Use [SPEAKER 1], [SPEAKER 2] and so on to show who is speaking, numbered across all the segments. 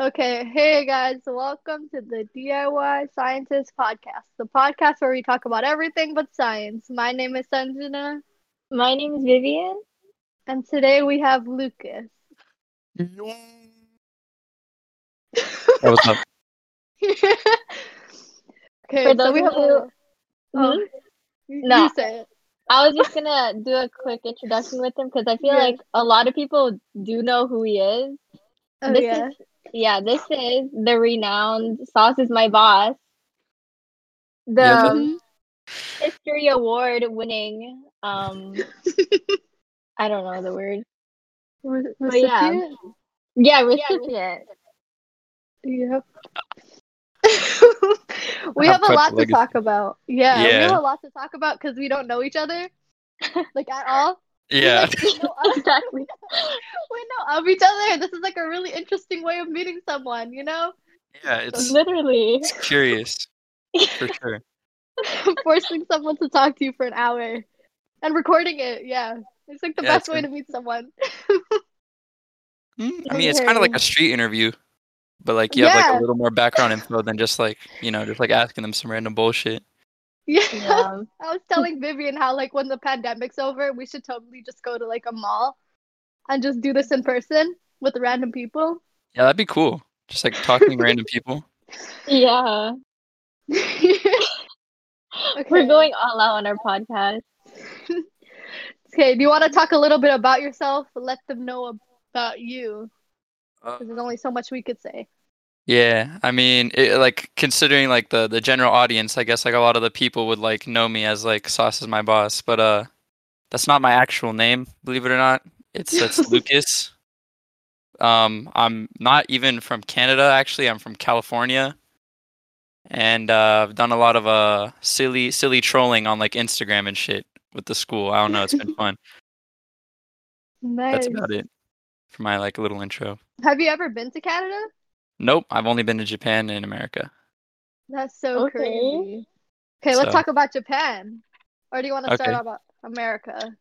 [SPEAKER 1] Okay, hey guys, welcome to the DIY Scientist Podcast, the podcast where we talk about everything but science. My name is Sanjana,
[SPEAKER 2] My name is Vivian.
[SPEAKER 1] and today we have Lukas.
[SPEAKER 3] Hey, what's up?
[SPEAKER 1] okay,
[SPEAKER 2] For
[SPEAKER 1] so
[SPEAKER 2] those
[SPEAKER 1] we
[SPEAKER 2] of
[SPEAKER 1] have.
[SPEAKER 2] you-
[SPEAKER 1] Oh,
[SPEAKER 2] Mhm.
[SPEAKER 1] you,
[SPEAKER 2] No.
[SPEAKER 1] you say it.
[SPEAKER 2] I was just gonna do a quick introduction with him because I feel
[SPEAKER 1] Yeah.
[SPEAKER 2] like a lot of people do know who he is.
[SPEAKER 1] Oh
[SPEAKER 2] this
[SPEAKER 1] yeah.
[SPEAKER 2] is yeah, this is the renowned Sauce is my boss. The
[SPEAKER 3] Yeah,
[SPEAKER 2] um, history award winning um I don't know the word.
[SPEAKER 1] Re-
[SPEAKER 2] But yeah. Yeah, recipient.
[SPEAKER 1] Yep. we
[SPEAKER 3] Have
[SPEAKER 1] have a lot
[SPEAKER 3] the
[SPEAKER 1] to talk about. Yeah, we have a lot to talk about because we don't know each other, like at all.
[SPEAKER 3] Yeah.
[SPEAKER 1] like, we know of,
[SPEAKER 2] Exactly.
[SPEAKER 1] we know of each other. This is like a really interesting way of meeting someone. You know,
[SPEAKER 3] Yeah, it's,
[SPEAKER 2] Literally.
[SPEAKER 3] it's curious for sure.
[SPEAKER 1] forcing someone to talk to you for an hour and recording it. Yeah, it's like the
[SPEAKER 3] Yeah,
[SPEAKER 1] best way to meet someone.
[SPEAKER 3] Mm, I mean, it's kind of like a street interview, but like you have like a little more background info than just like you know just like asking them some random bullshit.
[SPEAKER 1] Yeah.
[SPEAKER 2] Yeah.
[SPEAKER 1] I was telling Vivian how like when the pandemic's over, we should totally just go to like a mall and just do this in person with random people.
[SPEAKER 3] Yeah, that'd be cool. Just like talking to random people.
[SPEAKER 2] Yeah.
[SPEAKER 1] okay.
[SPEAKER 2] We're going all out on our podcast.
[SPEAKER 1] Okay, do you want to talk a little bit about yourself? Let them know about you.
[SPEAKER 3] Uh,
[SPEAKER 1] 'cause there's only so much we could say.
[SPEAKER 3] Yeah, I mean, it, like considering like the the general audience, I guess like a lot of the people would like know me as like Sauce is my boss, but uh, that's not my actual name, believe it or not. It's it's Lukas. Um, I'm not even from Canada. Actually, I'm from California, and uh, I've done a lot of uh silly silly trolling on like Instagram and shit with the school. I don't know. It's been fun.
[SPEAKER 1] Nice.
[SPEAKER 3] That's about it for my like little intro.
[SPEAKER 1] Have you ever been to Canada?
[SPEAKER 3] Nope, I've only been to Japan and America.
[SPEAKER 1] That's so
[SPEAKER 2] Okay.
[SPEAKER 1] crazy. Okay, let's talk about Japan. Or do you want to start
[SPEAKER 3] Okay.
[SPEAKER 1] about America?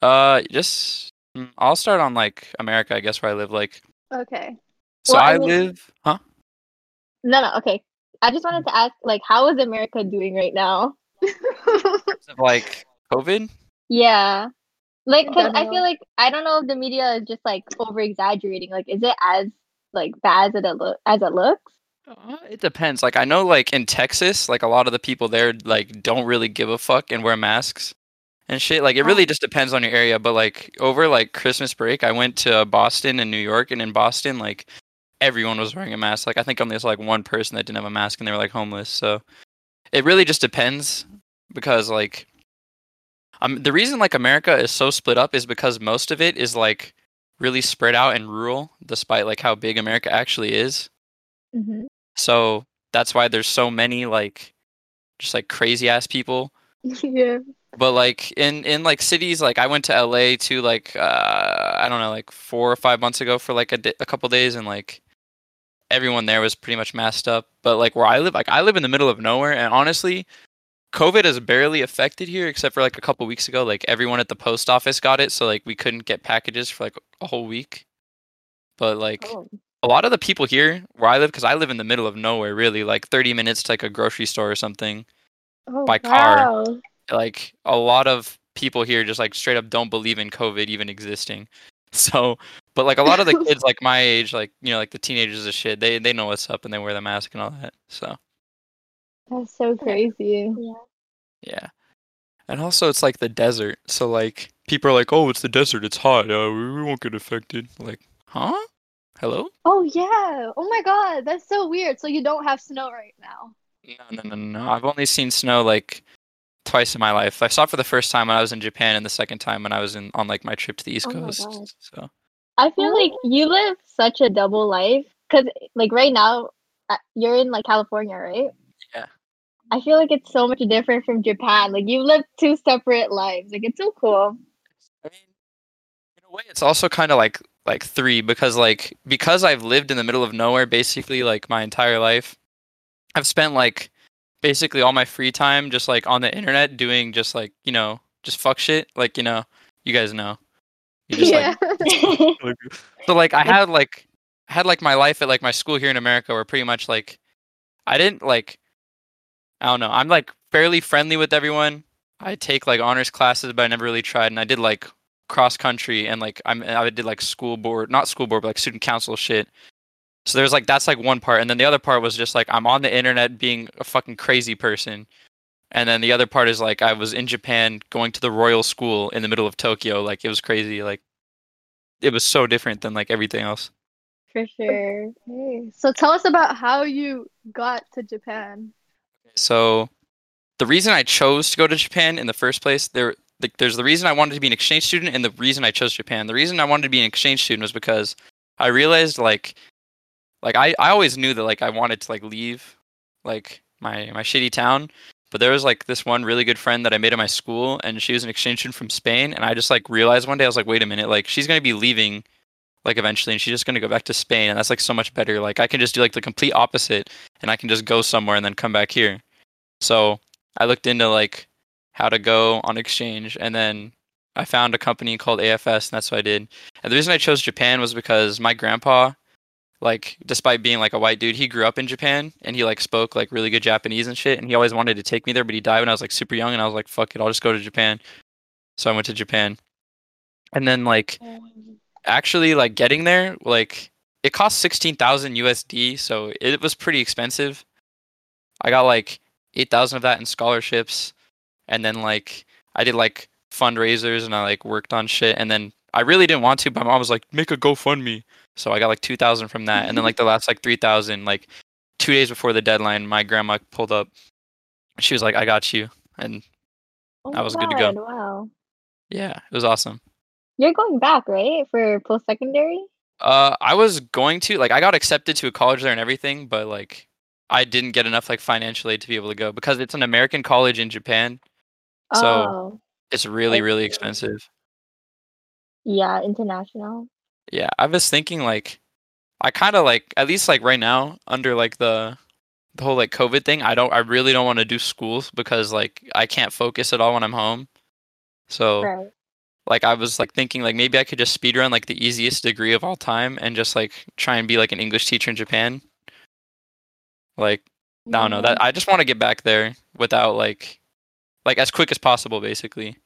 [SPEAKER 3] Uh, just mm, I'll start on like America, I guess, where I live. Like,
[SPEAKER 1] Okay.
[SPEAKER 3] so
[SPEAKER 2] Well, I
[SPEAKER 3] I
[SPEAKER 2] mean-
[SPEAKER 3] live, huh?
[SPEAKER 2] No, no, okay. I just wanted to ask, like, how is America doing right now?
[SPEAKER 3] Of, like COVID.
[SPEAKER 2] Yeah. Like,
[SPEAKER 1] In
[SPEAKER 2] 'cause I
[SPEAKER 1] general.
[SPEAKER 2] feel like, I don't know if the media is just, like, over exaggerating. Like, is it as, like, bad as it, look as it looks?
[SPEAKER 3] Uh, it depends. Like, I know, like in Texas, like a lot of the people there like don't really give a fuck and wear masks and shit. Like, it
[SPEAKER 2] Oh.
[SPEAKER 3] really just depends on your area. But like over like Christmas break, I went to Boston and New York, and in Boston, like everyone was wearing a mask. Like, I think only there's like one person that didn't have a mask, and they were like homeless. So it really just depends because like um the reason like America is so split up is because most of it is like really spread out and rural, despite like how big America actually is.
[SPEAKER 2] Mm-hmm.
[SPEAKER 3] So that's why there's so many like just like crazy ass people.
[SPEAKER 1] yeah.
[SPEAKER 3] But like in in like cities like I went to LA to like uh I don't know like 4 or 5 months ago for like a, di- a couple days and like everyone there was pretty much masked up. But like where I live like I live in the middle of nowhere and honestly COVID has barely affected here except for like a couple weeks ago like everyone at the post office got it so like we couldn't get packages for like a whole week. But like
[SPEAKER 2] Oh.
[SPEAKER 3] a lot of the people here where I live, because I live in the middle of nowhere, really, like 30 minutes to like a grocery store or something.
[SPEAKER 1] Oh,
[SPEAKER 3] By car.
[SPEAKER 1] wow.
[SPEAKER 3] Like a lot of people here just like straight up don't believe in COVID even existing. So, but like a lot of the kids like my age, like you know, like the teenagers and shit, they they know what's up and they wear the mask and all that. So
[SPEAKER 1] That's so crazy.
[SPEAKER 2] Yeah.
[SPEAKER 3] yeah, and also it's like the desert. So like people are like, oh, it's the desert, it's hot, uh, we, we won't get affected. Like, huh? Hello?
[SPEAKER 1] Oh yeah. Oh my god, that's so weird. So you don't have snow right now.
[SPEAKER 3] No, no, no, no. I've only seen snow like twice in my life. I saw it for the first time when I was in Japan, and the second time when I was in on like my trip to the East
[SPEAKER 2] Oh
[SPEAKER 3] Coast. So
[SPEAKER 2] I feel like you live such a double life. Because, like, right now, uh, you're in, like, California, right? I feel like it's so much different from Japan. Like, you live two separate lives. Like, it's so cool.
[SPEAKER 3] I mean, in a way, it's also kind of like like three because like because I've lived in the middle of nowhere basically like my entire life. I've spent like basically all my free time just like on the internet doing just like you know just fuck shit. Like you know, you guys know. You just
[SPEAKER 1] yeah.
[SPEAKER 3] like so like I had like I had like my life at like my school here in America where pretty much like I didn't like I don't know. I'm like fairly friendly with everyone. I take like honors classes, but I never really tried and I did like cross country and like I'm I did like school board, not school board, but like student council shit. So there's like that's like one part and then the other part was just like I'm on the internet being a fucking crazy person. And then the other part is like I was in Japan going to the royal school in the middle of Tokyo. Like it was crazy. Like it was so different than like everything else.
[SPEAKER 2] For sure.
[SPEAKER 1] Okay. So tell us about how you got to Japan.
[SPEAKER 3] So the reason I chose to go to Japan in the first place, there there's the reason I wanted to be an exchange student and the reason I chose Japan. The reason I wanted to be an exchange student was because I realized like like I, I always knew that like I wanted to like leave like my my shitty town. But there was like this one really good friend that I made at my school and she was an exchange student from Spain and I just like realized one day I was like, wait a minute, like she's gonna be leaving like eventually and she's just gonna go back to Spain and that's like so much better. Like I can just do like the complete opposite and I can just go somewhere and then come back here. So I looked into like how to go on exchange and then I found a company called AFS and that's what I did. And the reason I chose Japan was because my grandpa, like despite being like a white dude, he grew up in Japan and he like spoke like really good Japanese and shit and he always wanted to take me there, but he died when I was like super young and I was like, fuck it, I'll just go to Japan. So I went to Japan. And then like oh, actually like getting there, like it cost sixteen thousand USD, so it was pretty expensive. I got like eight thousand of that in scholarships, and then like I did like fundraisers and I like worked on shit, and then I really didn't want to, but my mom was like, make a GoFundMe, so I got like two thousand from that, and then like the last like three thousand, like two days before the deadline, my grandma pulled up. She was like, I got you, and
[SPEAKER 2] Oh
[SPEAKER 3] I was good to go.
[SPEAKER 2] Wow.
[SPEAKER 3] yeah, it was awesome.
[SPEAKER 2] You're going back, right? For post secondary?
[SPEAKER 3] Uh, I was going to like I got accepted to a college there and everything, but like I didn't get enough like financial aid to be able to go because it's an American college in Japan. So
[SPEAKER 2] oh.
[SPEAKER 3] it's really really expensive.
[SPEAKER 2] Yeah, international.
[SPEAKER 3] Yeah, I was thinking like I kind of like at least like right now under like the the whole like COVID thing, I don't I really don't want to do schools because like I can't focus at all when I'm home. So
[SPEAKER 2] Right.
[SPEAKER 3] Like I was like thinking like maybe I could just speedrun like the easiest degree of all time and just like try and be like an English teacher in Japan. Like I don't know
[SPEAKER 2] Mm-hmm.
[SPEAKER 3] that I just want to get back there without like like as quick as possible basically.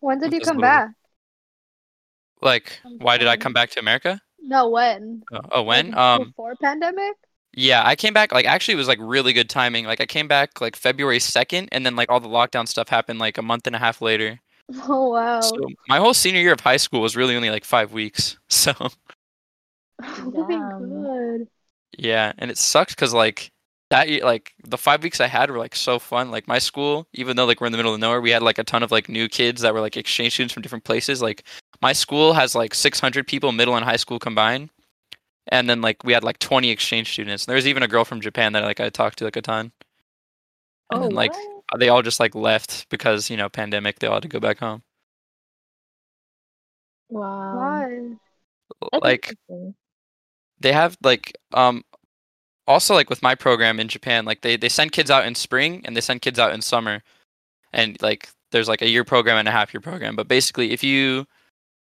[SPEAKER 1] When did you come
[SPEAKER 3] little-
[SPEAKER 1] back?
[SPEAKER 3] Like why did I come back to America?
[SPEAKER 1] No, when?
[SPEAKER 3] Oh, oh when?
[SPEAKER 1] Like,
[SPEAKER 3] Um
[SPEAKER 1] before pandemic?
[SPEAKER 3] Yeah, I came back like actually it was like really good timing. Like I came back like February 2nd and then like all the lockdown stuff happened like a month and a half later.
[SPEAKER 1] Oh wow.
[SPEAKER 3] So my whole senior year of high school was really only like 5 weeks. So
[SPEAKER 1] oh my god.
[SPEAKER 3] yeah, and it sucks cuz like that ye- like the 5 weeks I had were like so fun. Like my school, even though like we're in the middle of nowhere, we had like a ton of like new kids that were like exchange students from different places. Like my school has like 600 people middle and high school combined. And then like we had like 20 exchange students. And There was even a girl from Japan that like I talked to like a ton. And
[SPEAKER 2] Oh,
[SPEAKER 3] then like
[SPEAKER 2] what?
[SPEAKER 3] They all just like left because you know pandemic they all had to go back home.
[SPEAKER 2] Wow. That's
[SPEAKER 3] like they have like um also like with my program in japan like they they send kids out in spring and they send kids out in summer. And like there's like a year program and a half year program. But basically if you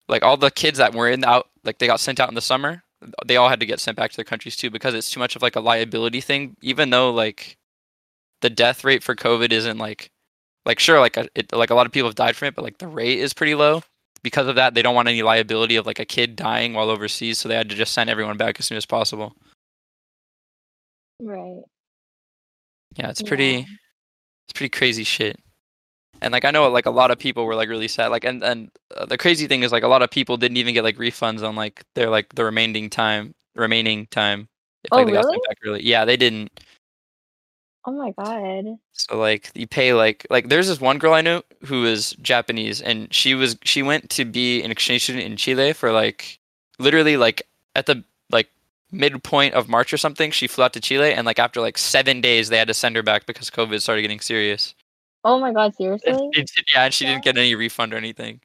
[SPEAKER 3] like all the kids that were in the out like they got sent out in the summer they all had to get sent back to their countries too because it's too much of like a liability thing. Even though like the death rate for covid isn't like like sure like a, it, like a lot of people have died from it but like the rate is pretty low. Because of that they don't want any liability of like a kid dying while overseas so they had to just send everyone back as soon as possible.
[SPEAKER 2] Right.
[SPEAKER 3] yeah it's pretty it's pretty crazy shit. And like i know like a lot of people were like really sad like and and uh, the crazy thing is like a lot of people didn't even get like refunds on like their like the remaining time remaining time if
[SPEAKER 2] Oh,
[SPEAKER 3] like they got
[SPEAKER 2] really?
[SPEAKER 3] sent back early. Yeah they didn't
[SPEAKER 2] Oh my god.
[SPEAKER 3] So like you pay like like there's this one girl I know who is Japanese and she was she went to be an exchange student in Chile for like literally like at the like midpoint of March or something she flew out to Chile and like after like 7 days they had to send her back because COVID started getting serious.
[SPEAKER 2] Oh my god,
[SPEAKER 3] And
[SPEAKER 2] seriously?
[SPEAKER 3] she did- yeah, and she didn't get any refund or anything.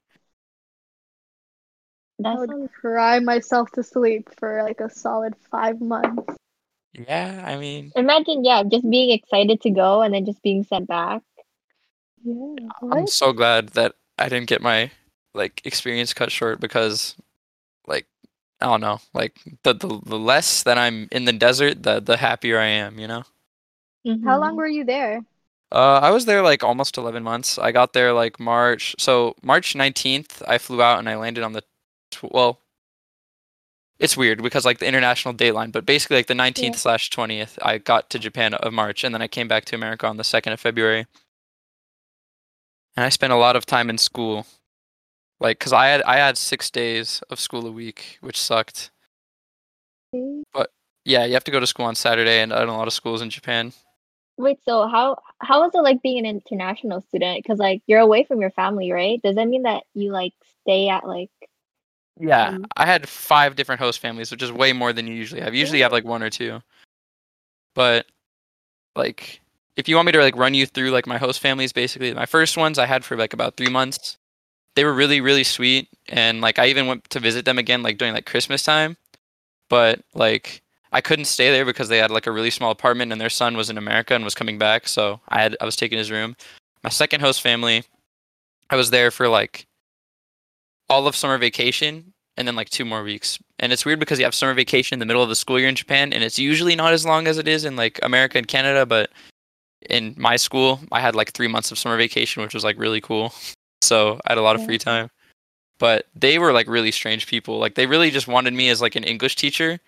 [SPEAKER 1] I would
[SPEAKER 2] sounds
[SPEAKER 1] cry myself to sleep for like a solid five months.
[SPEAKER 3] Yeah, I mean
[SPEAKER 2] imagine, yeah, just being excited to go and then just being sent back.
[SPEAKER 1] Yeah.
[SPEAKER 3] I'm
[SPEAKER 1] What?
[SPEAKER 3] so glad that I didn't get my like experience cut short because like I don't know, like the, the the less that I'm in the desert, the the happier I am, you know.
[SPEAKER 1] How
[SPEAKER 2] Mhm.
[SPEAKER 1] long were you there?
[SPEAKER 3] Uh, I was there like almost 11 months. I got there like March. So March 19th, I flew out and I landed on the, tw- well, it's weird because like the international dateline, but basically like the 19th slash 20th, I got to Japan of March and then I came back to America on the 2nd of February. And I spent a lot of time in school, like because I had I had six days of school a week, which sucked. But yeah, you have to go to school on Saturday, and a lot of schools in Japan.
[SPEAKER 2] Wait, so how how is it like being an international student? Because like you're away from your family, right? Does that mean that you like stay at like
[SPEAKER 3] Yeah,
[SPEAKER 2] Um,
[SPEAKER 3] I had five different host families, which is way more than you usually have. You usually have like one or two. But like if you want me to like run you through like my host families basically, my first ones I had for like about 3 months. They were really really sweet and like I even went to visit them again like during like Christmas time. But like I couldn't stay there because they had like a really small apartment and their son was in America and was coming back, so I had I was taking his room. My second host family, I was there for like all of summer vacation and then like two more weeks. And it's weird because you have summer vacation in the middle of the school year in Japan, and it's usually not as long as it is in like America and Canada. But in my school, I had like three months of summer vacation, which was like really cool. So I had a lot of free time. But they were like really strange people. Like they really just wanted me as like an English teacher,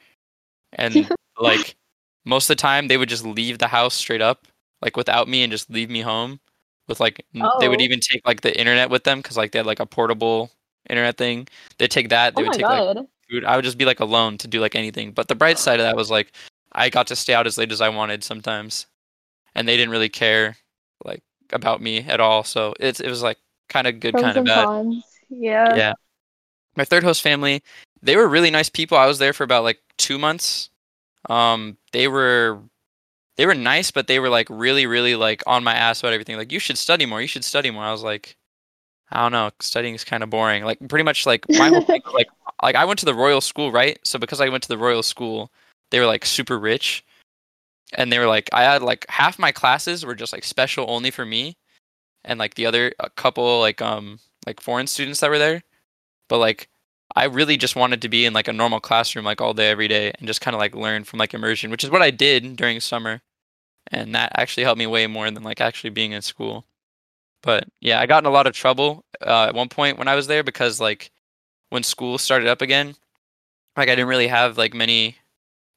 [SPEAKER 3] and like most of the time they would just leave the house straight up, like without me, and just leave me home. With like n- they would
[SPEAKER 2] Oh.
[SPEAKER 3] even take like the internet with them because like they had like a portable internet thing. They'd take that. They
[SPEAKER 2] Oh
[SPEAKER 3] would
[SPEAKER 2] my
[SPEAKER 3] take like
[SPEAKER 2] god.
[SPEAKER 3] food. I would just be like alone to do like anything. But the bright side of that was like I got to stay out as late as I wanted sometimes, and they didn't really care like about me at all. So it's it was like kind of good, kind of bad.
[SPEAKER 1] cons. Yeah.
[SPEAKER 3] Yeah. My third host family, they were really nice people. I was there for about like two months. Um, they were they were nice, but they were like really, really like on my ass about everything. Like you should study more. You should study more. I was like, I don't know. Studying is kind of boring. Like pretty much like my whole thing, like like I went to the royal school, right? So because I went to the royal school, they were like super rich, and they were like I had like half my classes were just like special only for me, and like the other a couple like um like foreign students that were there, but like I really just wanted to be in like a normal classroom like all day every day and just kind of like learn from like immersion, which is what I did during summer, and that actually helped me way more than like actually being in school. But yeah, I got in a lot of trouble uh, at one point when I was there because like when school started up again, like I didn't really have like many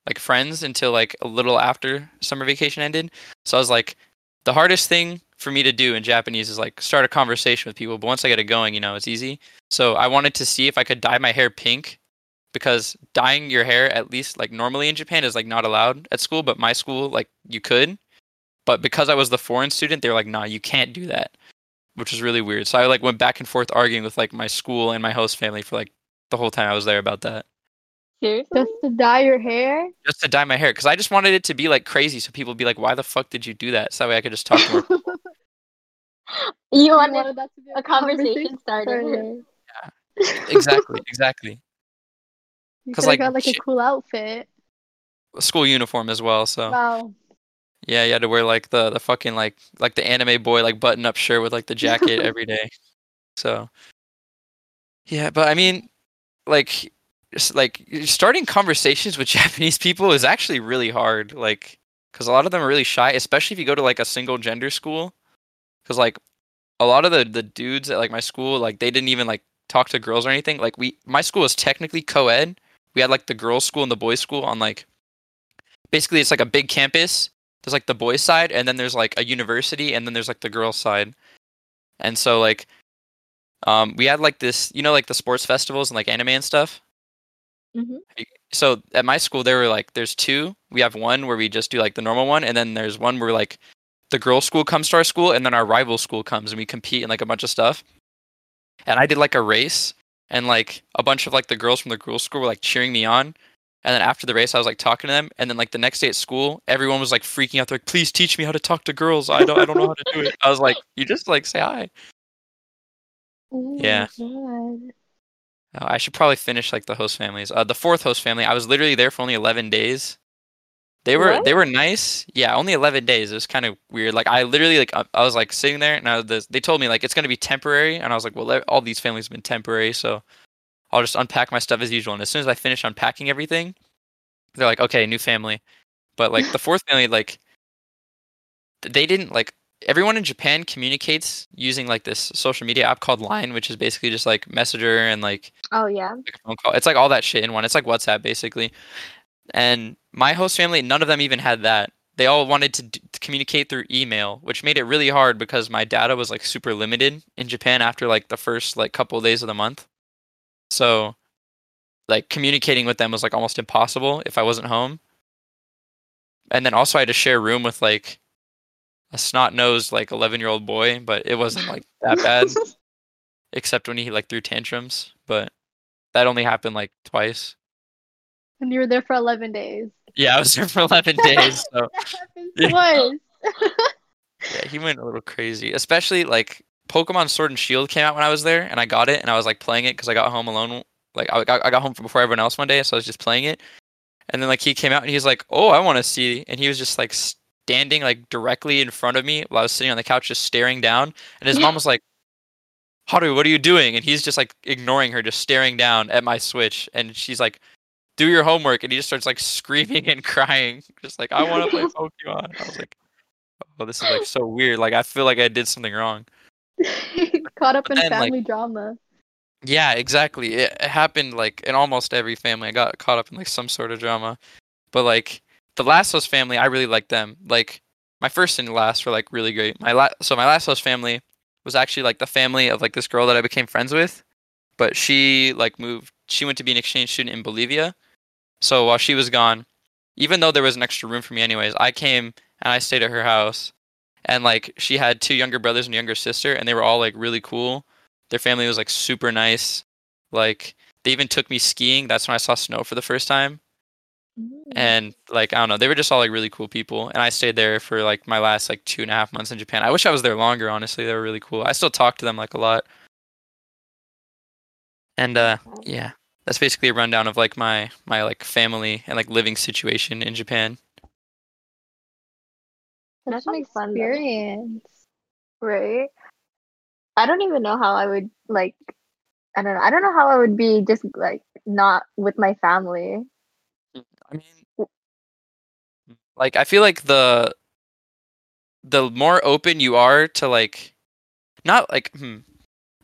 [SPEAKER 3] like friends until like a little after summer vacation ended. So I was like, the hardest thing for me to do in Japanese is like start a conversation with people. But once I get it going, you know, it's easy. So I wanted to see if I could dye my hair pink because dyeing your hair at least like normally in Japan is like not allowed at school, but my school like you could. But because I was the foreign student, they were like, "Nah, you can't do that," which was really weird. So I like went back and forth arguing with like my school and my host family for like the whole time I was there about that.
[SPEAKER 2] Seriously?
[SPEAKER 1] Just to dye your hair.
[SPEAKER 3] Just to dye my hair because I just wanted it to be like crazy, so people would be like, "Why the fuck did you do that?" So that way I could just talk more.
[SPEAKER 2] You
[SPEAKER 1] You
[SPEAKER 2] wanted
[SPEAKER 1] wanted that to be
[SPEAKER 2] a conversation starter.
[SPEAKER 1] Yeah,
[SPEAKER 3] exactly, exactly.
[SPEAKER 1] You
[SPEAKER 3] 'Cause,
[SPEAKER 1] could
[SPEAKER 3] like,
[SPEAKER 1] got like a cool outfit.
[SPEAKER 3] A school uniform as well. So
[SPEAKER 1] Wow.
[SPEAKER 3] Yeah, you had to wear like the the fucking like like the anime boy like button up shirt with like the jacket every day. So yeah, but I mean, like like starting conversations with Japanese people is actually really hard. Like because a lot of them are really shy, especially if you go to like a single gender school. Because like a lot of the the dudes at like my school, like they didn't even like talk to girls or anything. Like we, my school was technically co-ed. We had like the girls' school and the boys' school on like basically it's like a big campus. There's like the boys' side, and then there's like a university, and then there's like the girls' side. And so like, um, we had like this, you know, like the sports festivals and like anime and stuff
[SPEAKER 2] Mhm.
[SPEAKER 3] so at my school there were like there's two we have one where we just do like the normal one and then there's one where like the girls school comes to our school and then our rival school comes and we compete in like a bunch of stuff and i did like a race and like a bunch of like the girls from the girls school were like cheering me on and then after the race i was like talking to them and then like the next day at school everyone was like freaking out they're like please teach me how to talk to girls i don't i don't know how to do it i was like you just like say hi
[SPEAKER 1] Oh
[SPEAKER 3] Yeah. Oh, I should probably finish like the host families. Uh, the fourth host family, I was literally there for only eleven days. They were
[SPEAKER 2] What?
[SPEAKER 3] they were nice. Yeah, only eleven days. It was kind of weird. Like I literally like I, I was like sitting there and I was, they told me like it's gonna be temporary, and I was like, well, all these families have been temporary, so I'll just unpack my stuff as usual. And as soon as I finish unpacking everything, they're like, okay, new family. But like the fourth family, like they didn't like everyone in Japan communicates using like this social media app called Line, which is basically just like Messenger and like
[SPEAKER 2] Oh yeah.
[SPEAKER 3] like phone call. It's like all that shit in one. It's like WhatsApp basically. And my host family, none of them even had that. They all wanted to, d- to communicate through email, which made it really hard because my data was like super limited in Japan after like the first like couple of days of the month. So like communicating with them was like almost impossible if I wasn't home. And then also I had to share a room with like a snot nosed like eleven year old boy, but it wasn't like that bad except when he like threw tantrums. But that only happened like twice.
[SPEAKER 1] and you were there for 11 days.
[SPEAKER 3] Yeah, I was there for eleven days. So
[SPEAKER 1] that happened twice.
[SPEAKER 3] yeah, he went a little crazy. Especially like Pokemon Sword and Shield came out when I was there, and I got it, and I was like playing it because I got home alone. Like I got I got home before everyone else one day, so I was just playing it. And then like he came out and he's like, "Oh, I want to see," and he was just like standing like directly in front of me while I was sitting on the couch, just staring down. And his
[SPEAKER 2] Yeah.
[SPEAKER 3] mom was like, "Haru, what are you doing?" And he's just like ignoring her, just staring down at my Switch. And she's like, "Do your homework," and he just starts like screaming and crying, just like, "I want to play Pokemon." I was like, "Oh, this is like so weird. Like I feel like I did something wrong."
[SPEAKER 1] Caught up in
[SPEAKER 3] then, like-
[SPEAKER 1] family drama.
[SPEAKER 3] Yeah, exactly. It, it happened like in almost every family. I got caught up in like some sort of drama. But like the last host family, I really liked them. Like my first and last were like really great. My la- so my last host family was actually like the family of like this girl that I became friends with. But she like moved she went to be an exchange student in Bolivia. So while she was gone, even though there was an extra room for me anyways, I came and I stayed at her house. And like she had two younger brothers and a younger sister and they were all like really cool their family was like super nice. Like they even took me skiing. That's when I saw snow for the first time. And like I don't know, they were just all like really cool people. And I stayed there for like my last like two and a half months in Japan. I wish I was there longer. Honestly, they were really cool. I still talk to them like a lot. And uh, yeah, that's basically a rundown of like my my like family and like living situation in Japan.
[SPEAKER 1] Such
[SPEAKER 2] That
[SPEAKER 1] an
[SPEAKER 2] sounds fun,
[SPEAKER 1] experience.
[SPEAKER 2] Right. I don't even know how I would like I don't know. I don't know how I would be just like not with my family.
[SPEAKER 3] I mean, like I feel like the the more open you are to like, not like, hmm,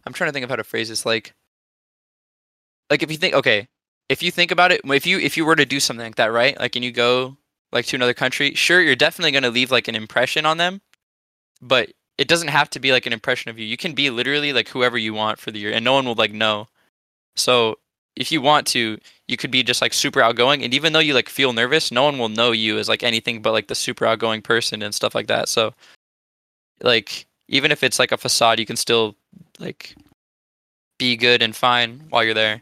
[SPEAKER 3] I'm trying to think of how to phrase this. Like, like if you think, okay, if you think about it, if you if you were to do something like that, right? Like, and you go like to another country, sure, you're definitely gonna leave like an impression on them, but it doesn't have to be like an impression of you. You can be literally like whoever you want for the year, and no one will like know. So if you want to, you could be just like super outgoing and even though you like feel nervous no one will know you as like anything but like the super outgoing person and stuff like that so like even if it's like a facade you can still like be good and fine while you're there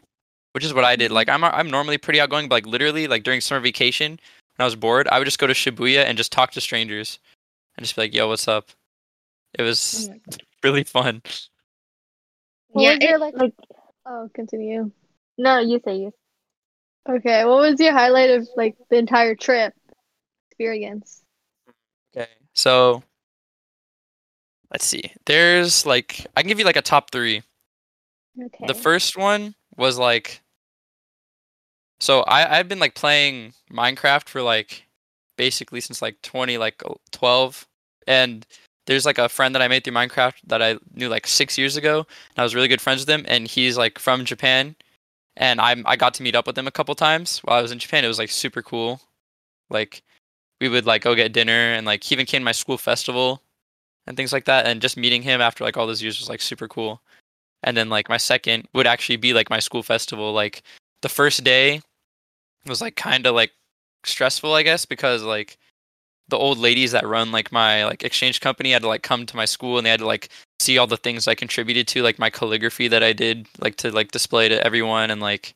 [SPEAKER 3] which is what i did like mm-hmm. i'm i'm normally pretty outgoing but like literally like during summer vacation when i was bored i would just go to shibuya and just talk to strangers and just be like yo what's up it was oh really fun
[SPEAKER 1] What
[SPEAKER 2] yeah,
[SPEAKER 1] was your,
[SPEAKER 2] it-
[SPEAKER 1] like-
[SPEAKER 2] like
[SPEAKER 1] Oh, continue.
[SPEAKER 2] no, you say you.
[SPEAKER 1] Okay, what was your highlight of like the entire trip experience?
[SPEAKER 3] Okay. So let's see. There's like I can give you like a top three.
[SPEAKER 1] Okay.
[SPEAKER 3] The first one was like so I I've been like playing Minecraft for like basically since like 20 like 12 and there's like a friend that I made through Minecraft that I knew like 6 years ago and I was really good friends with him and he's like from Japan and I I got to meet up with him a couple times while I was in Japan. It was like super cool. Like we would like go get dinner and like he even came to my school festival and things like that and just meeting him after like all those years was like super cool and then like my second would actually be like my school festival like the first day was like kind of like stressful i guess because like the old ladies that run like my like exchange company had to like come to my school and they had to like see all the things i contributed to like my calligraphy that i did like to like display to everyone and like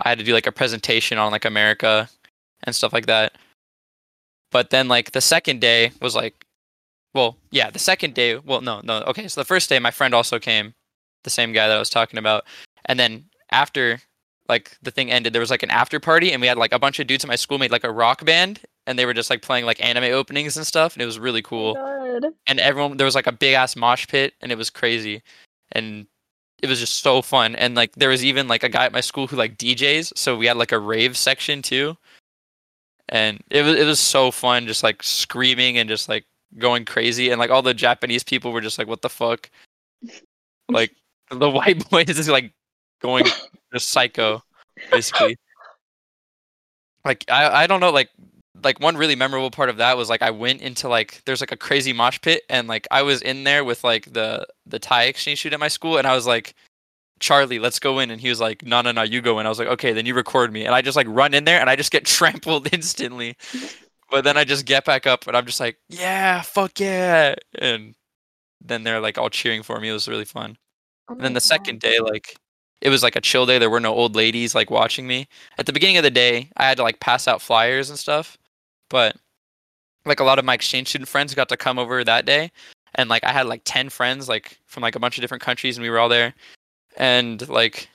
[SPEAKER 3] i had to do like a presentation on like america and stuff like that. But then like the second day was like well yeah the second day well no no okay so the first day my friend also came the same guy that i was talking about. And then after like the thing ended there was like an after party and we had like a bunch of dudes at my school made like a rock band and they were just like playing like anime openings and stuff and it was really oh cool
[SPEAKER 2] Good.
[SPEAKER 3] and everyone there was like a big ass mosh pit and it was crazy and it was just so fun. And like there was even like a guy at my school who like DJs, so we had like a rave section too. And it was it was so fun, just like screaming and just like going crazy, and like all the Japanese people were just like, "What the fuck?" like the white boys is like going just psycho, basically. Like I I don't know like like one really memorable part of that was like I went into like there's like a crazy mosh pit and like I was in there with like the the Thai exchange student at my school and I was like Charlie, let's go in and he was like no no no you go in. I was like okay, then you record me and I just like run in there and I just get trampled instantly. but then I just get back up and I'm just like yeah, fuck yeah. And then they're like all cheering for me. It was really fun.
[SPEAKER 2] Oh
[SPEAKER 3] And then the second day, like it was like a chill day. There were no old ladies like watching me. At the beginning of the day, I had to like pass out flyers and stuff. But like a lot of my exchange student friends got to come over that day. And like I had like ten friends like from like a bunch of different countries and we were all there. And like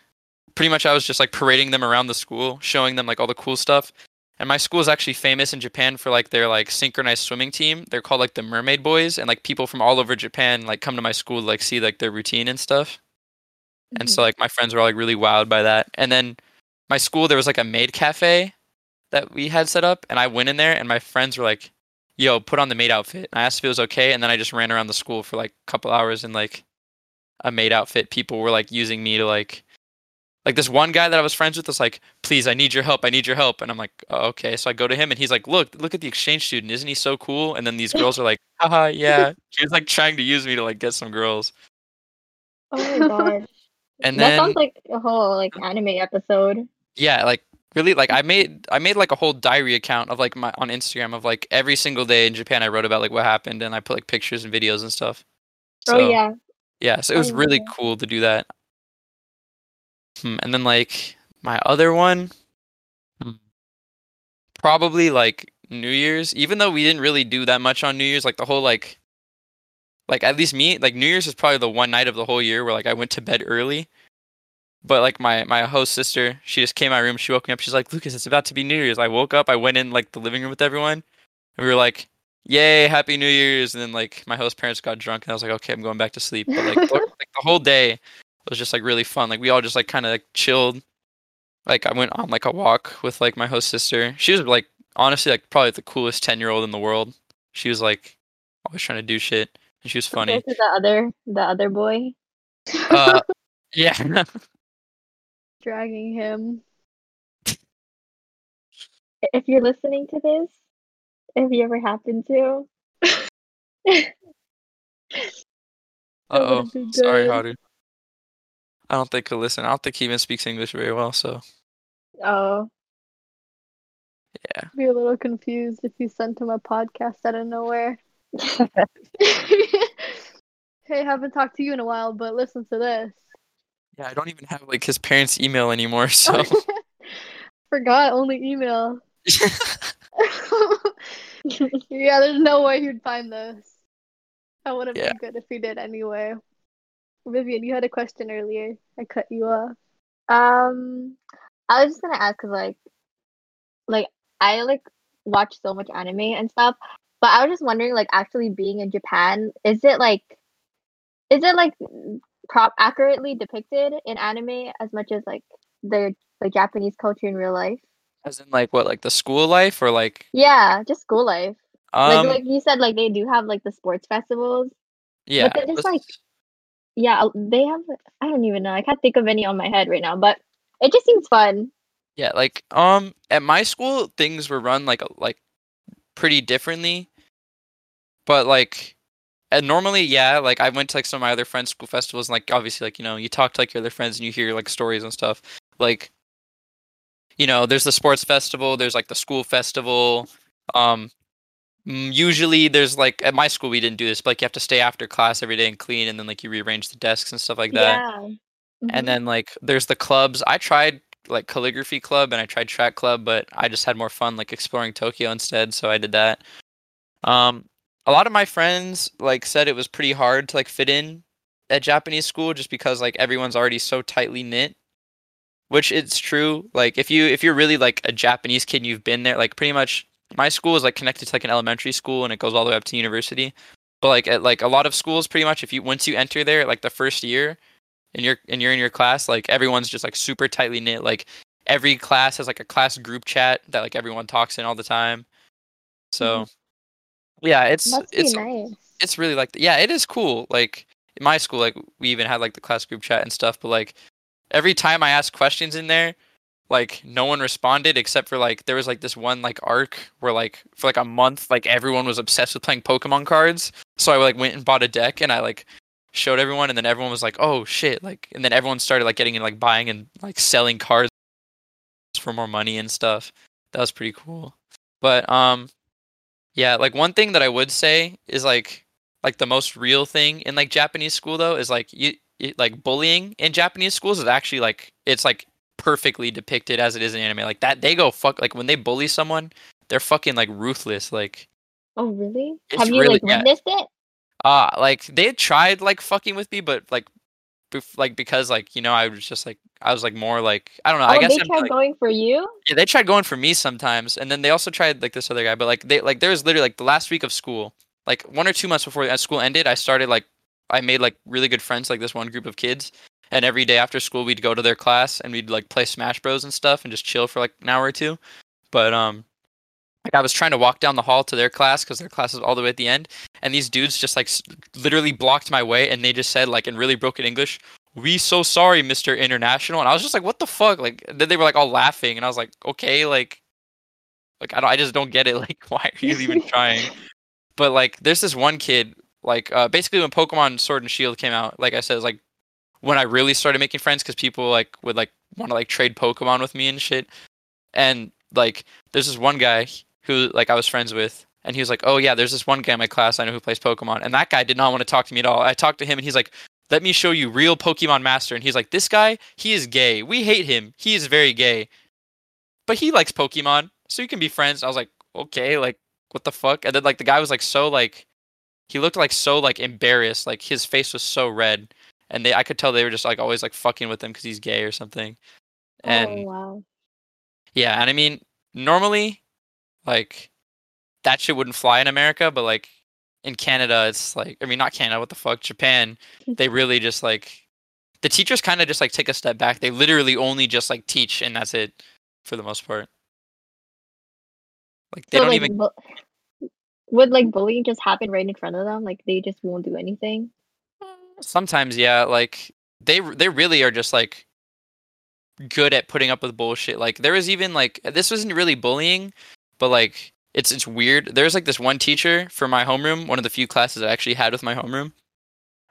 [SPEAKER 3] pretty much I was just like parading them around the school, showing them like all the cool stuff. And my school is actually famous in Japan for like their like synchronized swimming team. They're called like the Mermaid Boys and like people from all over Japan like come to my school to like see like their routine and stuff and
[SPEAKER 2] Mm-hmm.
[SPEAKER 3] so like my friends were all like really wowed by that. And then my school there was like a maid cafe that we had set up and i went in there and my friends were like yo put on the maid outfit. And i asked if it was okay and then i just ran around the school for like a couple hours in like a maid outfit people were like using me to like like this one guy that i was friends with was like please i need your help i need your help. And i'm like oh, okay. So i go to him and he's like look look at the exchange student. Isn't he so cool? And then these girls are like haha yeah. He was like trying to use me to like get some girls.
[SPEAKER 2] Oh my god.
[SPEAKER 3] And
[SPEAKER 2] that
[SPEAKER 3] then
[SPEAKER 2] sounds like a whole like anime episode.
[SPEAKER 3] yeah like really like i made i made like a whole diary account of like my on instagram of like every single day in japan i wrote about like what happened and i put like pictures and videos and stuff
[SPEAKER 2] oh yeah.
[SPEAKER 3] yeah so it was
[SPEAKER 2] Oh,
[SPEAKER 3] really
[SPEAKER 2] yeah.
[SPEAKER 3] cool to do that Hmm, and then like my other one hmm, probably like new year's even though we didn't really do that much on new year's like the whole like like at least me like new year's is probably the one night of the whole year where like i went to bed early. But like my my host sister she just came in my room she woke me up she's like lukas it's about to be new year's. I woke up i went in like the living room with everyone and we were like yay happy new year's. And then like my host parents got drunk and i was like okay i'm going back to sleep. But like, the, like the whole day was just like really fun. Like we all just like kind of like chilled. Like i went on like a walk with like my host sister. She was like honestly like probably the coolest 10 year old in the world. She was like always trying to do shit and she was funny
[SPEAKER 2] Compared to the other the other boy.
[SPEAKER 3] uh yeah
[SPEAKER 1] Dragging him.
[SPEAKER 2] If you're listening to this, if you ever happen to,
[SPEAKER 3] Uh-oh. Sorry. Haru. I don't think he'll listen. I don't think he even speaks English very well, so
[SPEAKER 2] oh, Yeah.
[SPEAKER 1] Be a little confused if you sent him a podcast out of nowhere. hey, haven't talked to you in a while, but listen to this.
[SPEAKER 3] yeah, I don't even have like his parents' email anymore, so
[SPEAKER 1] Forgot only email. yeah, there's no way you'd find this. That would have
[SPEAKER 3] Yeah.
[SPEAKER 1] been good if he did anyway. Vivian, you had a question earlier. I cut you off.
[SPEAKER 2] um, I was just gonna ask because like, like I like watch so much anime and stuff, but I was just wondering like actually being in Japan, is it like, is it like prop accurately depicted in anime as much as like the like Japanese culture in real life?
[SPEAKER 3] as in like what, like the school life or like
[SPEAKER 2] Yeah, just school life.
[SPEAKER 3] um
[SPEAKER 2] like like you said, like they do have like the sports festivals.
[SPEAKER 3] yeah.
[SPEAKER 2] they're just, like- Yeah, they have. I don't even know. I can't think of any on my head right now, but it just seems fun.
[SPEAKER 3] Yeah, like um at my school things were run like like pretty differently. But like and normally yeah, like I went to like some of my other friends' school festivals and like obviously like you know, you talk to like your other friends and you hear like stories and stuff. Like you know, there's the sports festival, there's like the school festival. Um mm, usually there's like at my school we didn't do this, but like you have to stay after class every day and clean and then like you rearrange the desks and stuff like that
[SPEAKER 2] Yeah. Mhm.
[SPEAKER 3] and then like there's the clubs i tried like calligraphy club and i tried track club but i just had more fun like exploring tokyo instead so i did that. Um a lot of my friends like said it was pretty hard to like fit in at japanese school just because like everyone's already so tightly knit which it's true. Like if you if you're really like a japanese kid and you've been there like pretty much my school is like connected to like an elementary school and it goes all the way up to university. But like at like a lot of schools pretty much if you once you enter there like the first year and you're and you're in your class, like everyone's just like super tightly knit. Like every class has like a class group chat that like everyone talks in all the time. So mm-hmm. yeah, it's it's
[SPEAKER 2] nice.
[SPEAKER 3] it's really like yeah, it is cool. Like in my school, like we even had like the class group chat and stuff. But like every time I asked questions in there, like no one responded except for like there was like this one like arc where like for like a month like everyone was obsessed with playing Pokemon cards. So I like went and bought a deck and I like showed everyone and then everyone was like, "Oh shit!" Like and then everyone started like getting in like buying and like selling cards for more money and stuff. That was pretty cool. But um yeah, like one thing that I would say is like like the most real thing in like Japanese school though is like you, like bullying in Japanese schools is actually like it's like perfectly depicted as it is in anime. Like that they go fuck like when they bully someone, they're fucking like ruthless. Like
[SPEAKER 2] Oh really? Have you
[SPEAKER 3] really-
[SPEAKER 2] like
[SPEAKER 3] yeah.
[SPEAKER 2] witnessed it?
[SPEAKER 3] Uh like they had tried like fucking with me, but like bef- like because like you know I was just like I was like more like I don't know.
[SPEAKER 2] oh,
[SPEAKER 3] I guess
[SPEAKER 2] they
[SPEAKER 3] I'm,
[SPEAKER 2] tried
[SPEAKER 3] like,
[SPEAKER 2] going for you.
[SPEAKER 3] yeah, they tried going for me sometimes, and then they also tried like this other guy. But like they like there was literally like the last week of school, like one or two months before school ended, I started like I made like really good friends like this one group of kids, and every day after school we'd go to their class and we'd like play Smash Bros and stuff and just chill for like an hour or two. But um, like I was trying to walk down the hall to their class because their class is all the way at the end, and these dudes just like literally blocked my way, and they just said like in really broken English, "We so sorry, Mister International," and I was just like, "What the fuck?" Like then they were like all laughing, and I was like, "Okay, like, like I don't, I just don't get it. Like, why are you even trying?" But like, there's this one kid, like, uh, basically when Pokemon Sword and Shield came out, like I said, it was like when I really started making friends because people like would like want to like trade Pokemon with me and shit, and like there's this one guy who like I was friends with, and he was like, "Oh yeah, there's this one guy in my class I know who plays Pokemon," and that guy did not want to talk to me at all. I talked to him, and he's like, "Let me show you real Pokemon Master," and he's like, "This guy, he is gay. We hate him. He is very gay, but he likes Pokemon, so you can be friends." I was like, "Okay, like what the fuck?" And then like the guy was like so like he looked like so like embarrassed, like his face was so red, and they I could tell they were just like always like fucking with him because he's gay or something. Oh, and
[SPEAKER 2] oh wow.
[SPEAKER 3] yeah, and I mean, normally, like, that shit wouldn't fly in America, but like in Canada, it's like, I mean, not Canada, what the fuck, Japan, they really just like, the teachers kind of just like take a step back. They literally only just like teach, and that's it for the most part. Like, they
[SPEAKER 2] so
[SPEAKER 3] don't
[SPEAKER 2] like,
[SPEAKER 3] even,
[SPEAKER 2] bu- would like bullying just happen right in front of them? Like they just won't do anything.
[SPEAKER 3] sometimes, yeah, like, they they really are just like good at putting up with bullshit. Like there was even like this wasn't really bullying, but like it's it's weird. There's like this one teacher for my homeroom, one of the few classes I actually had with my homeroom.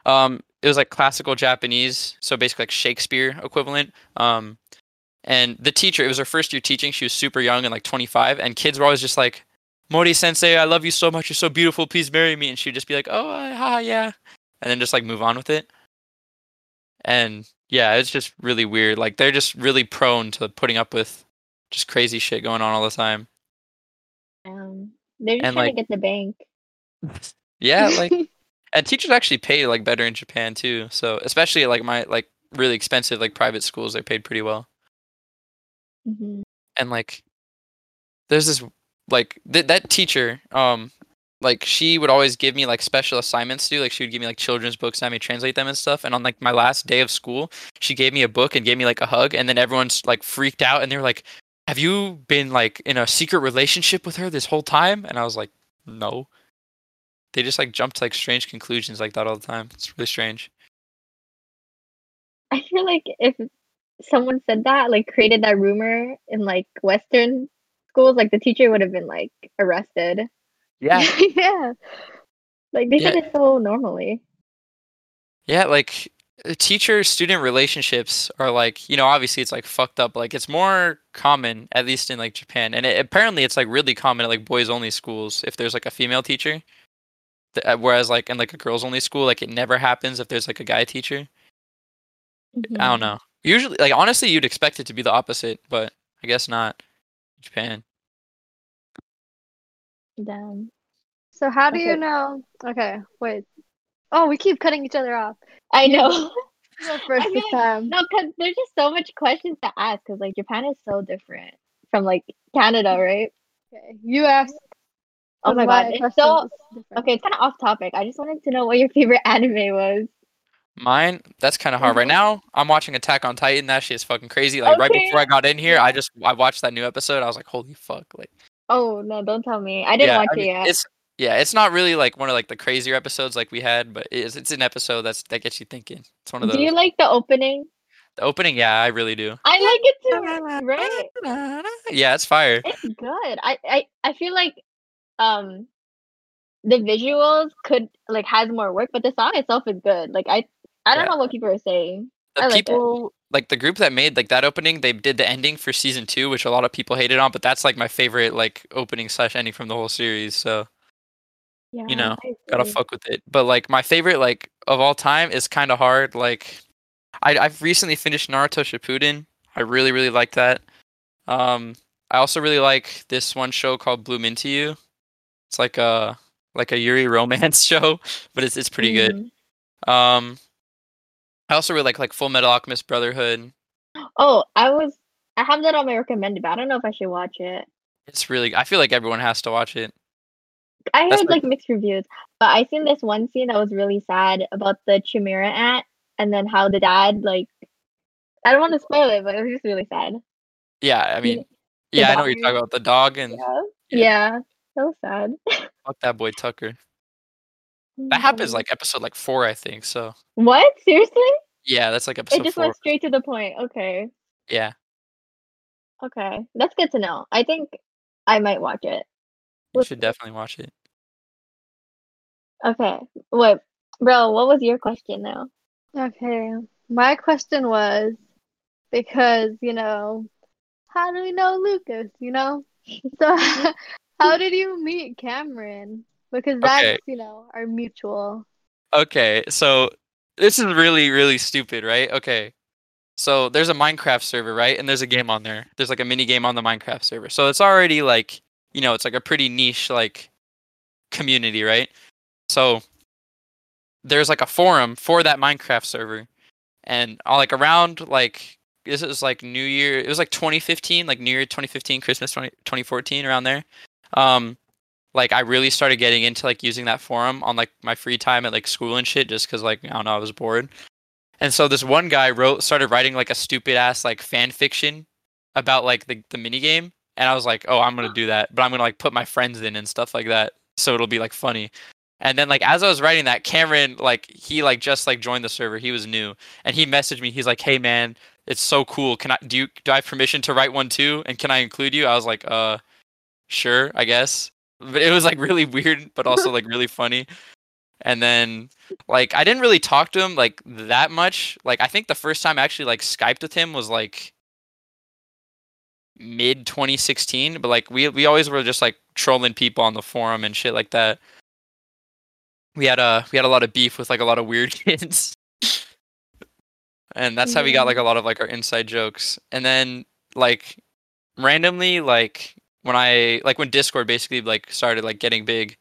[SPEAKER 3] Um, it was like classical Japanese, so basically like Shakespeare equivalent. Um, and the teacher, it was her first year teaching. She was super young and like 25, and kids were always just like, "Mori Sensei, I love you so much. You're so beautiful. Please marry me." And she'd just be like, "Oh, uh, ha, yeah," and then just like move on with it. And yeah, it's just really weird. Like they're just really prone to putting up with just crazy shit going on all the time.
[SPEAKER 2] Um, they're just
[SPEAKER 3] And,
[SPEAKER 2] trying
[SPEAKER 3] like-
[SPEAKER 2] to get the bank.
[SPEAKER 3] Yeah, like and teachers actually pay like better in Japan too. So especially like my like really expensive like private schools, they paid pretty well.
[SPEAKER 2] Mm-hmm.
[SPEAKER 3] And like there's this like th- that teacher um like she would always give me like special assignments to do like she would give me like children's books and have me translate them and stuff and on like my last day of school she gave me a book and gave me like a hug and then everyone's like freaked out and they were like have you been like in a secret relationship with her this whole time and i was like no they just like jumped to like strange conclusions like that all the time it's really strange
[SPEAKER 2] I feel like if someone said that, like created that rumor in like Western schools, like the teacher would have been like arrested.
[SPEAKER 3] yeah
[SPEAKER 2] yeah. Like they said
[SPEAKER 3] Yeah.
[SPEAKER 2] it so normally.
[SPEAKER 3] Yeah, like teacher student relationships are like, you know, obviously it's like fucked up. Like it's more common, at least in like Japan. And it, apparently it's like really common at like boys only schools if there's like a female teacher. Uh, Whereas like in like a girls only school, like it never happens if there's like a guy teacher. I
[SPEAKER 2] Mhm.
[SPEAKER 3] don't know. Usually, like honestly, you'd expect it to be the opposite, but I guess not. Japan.
[SPEAKER 2] Damn.
[SPEAKER 1] So how do you know? Okay, wait. Oh, we keep cutting each other off.
[SPEAKER 2] I know.
[SPEAKER 1] You first
[SPEAKER 2] I
[SPEAKER 1] this
[SPEAKER 2] feel
[SPEAKER 1] time.
[SPEAKER 2] no, because there's just so much questions to ask. Because like Japan is so different from like Canada, right?
[SPEAKER 1] Okay, you asked.
[SPEAKER 2] Oh my
[SPEAKER 1] my
[SPEAKER 2] god, it's so okay. It's kind of off topic. I just wanted to know what your favorite anime was.
[SPEAKER 3] Mine, that's kind of hard right
[SPEAKER 2] Mhm.
[SPEAKER 3] now. I'm watching Attack on Titan. That shit is fucking crazy. Like right before I got in here, I just I watched that new episode. I was like, holy fuck! Like,
[SPEAKER 2] Oh no, don't tell me. I didn't
[SPEAKER 3] yeah,
[SPEAKER 2] watch
[SPEAKER 3] I mean,
[SPEAKER 2] it yet.
[SPEAKER 3] it's yeah, it's not really like one of like the crazier episodes like we had, but it's it's an episode that's that gets you thinking. It's one of those.
[SPEAKER 2] Do you like the opening?
[SPEAKER 3] the opening, yeah, I really do.
[SPEAKER 2] I like it too, right?
[SPEAKER 3] Yeah, it's fire.
[SPEAKER 2] It's good. I, I I feel like um the visuals could like has more work, but the song itself is good. Like I I don't
[SPEAKER 3] Yeah.
[SPEAKER 2] know what people are saying.
[SPEAKER 3] The
[SPEAKER 2] I like it.
[SPEAKER 3] people like the group that made like that opening, they did the ending for season two, which a lot of people hated on, but that's like my favorite like opening slash ending from the whole series. So
[SPEAKER 2] Yeah,
[SPEAKER 3] you know, gotta fuck with it. But like my favorite like of all time is kind of hard. Like I I've recently finished Naruto Shippuden. I really really like that. Um, I also really like this one show called Bloom Into You. It's like a like a Yuri romance show, but it's it's pretty good.
[SPEAKER 2] Mhm.
[SPEAKER 3] Um, I also really like like Full Metal Alchemist Brotherhood.
[SPEAKER 2] Oh, I was I have that on my recommended, but I don't know if I should watch it.
[SPEAKER 3] It's really I feel like everyone has to watch it.
[SPEAKER 2] I heard
[SPEAKER 3] like-
[SPEAKER 2] like mixed reviews, but I seen this one scene that was really sad about the Chimera ant, and then how the dad like. I don't want to spoil it, but it was just really sad.
[SPEAKER 3] Yeah, I mean,
[SPEAKER 2] the
[SPEAKER 3] yeah, I know what you're talking about. The dog and
[SPEAKER 2] Yeah,
[SPEAKER 3] Yeah.
[SPEAKER 2] yeah, so sad.
[SPEAKER 3] fuck that boy Tucker. That happens
[SPEAKER 2] mm-hmm.
[SPEAKER 3] like episode like four, I think. So
[SPEAKER 2] what? Seriously?
[SPEAKER 3] yeah, that's like episode.
[SPEAKER 2] It just
[SPEAKER 3] four.
[SPEAKER 2] went straight to the point. Okay,
[SPEAKER 3] Yeah,
[SPEAKER 2] okay, that's good to know. I think I might watch it.
[SPEAKER 3] you should definitely watch it.
[SPEAKER 2] Okay, wait, bro, what was your question now?
[SPEAKER 1] Okay, my question was because, you know, how do we know Lukas, you know? So, how did you meet Cameron? Because that's,
[SPEAKER 3] Okay.
[SPEAKER 1] you know, our mutual.
[SPEAKER 3] Okay, so this is really really stupid, right? Okay. So there's a Minecraft server, right? And there's a game on there. There's like a mini game on the Minecraft server. So it's already like, you know, it's like a pretty niche like community, right? So there's like a forum for that Minecraft server. And uh, like around like this is like New Year, it was like 2015, like New Year 2015, Christmas 20, 2014 around there. Um like I really started getting into like using that forum on like my free time at like school and shit just cuz like I don't know, I was bored. And so this one guy wrote started writing like a stupid ass like fan fiction about like the the mini game and I was like, "Oh, I'm to do that, but I'm to like put my friends in and stuff like that so it'll be like funny." And then like as I was writing that, Cameron like he like just like joined the server. He was new and he messaged me. He's like, "Hey man, it's so cool. Can I do you do I have permission to write one too? And can I include you?" I was like, "Uh, sure, I guess." But it was like really weird, but also like really funny. And then like I didn't really talk to him like that much. Like I think the first time I actually like Skyped with him was like mid 2016, but like we we always were just like trolling people on the forum and shit like that. We had a we had a lot of beef with like a lot of weird kids. and that's how we got like a lot of like our inside jokes. And then like randomly like when I like when Discord basically like started like getting big,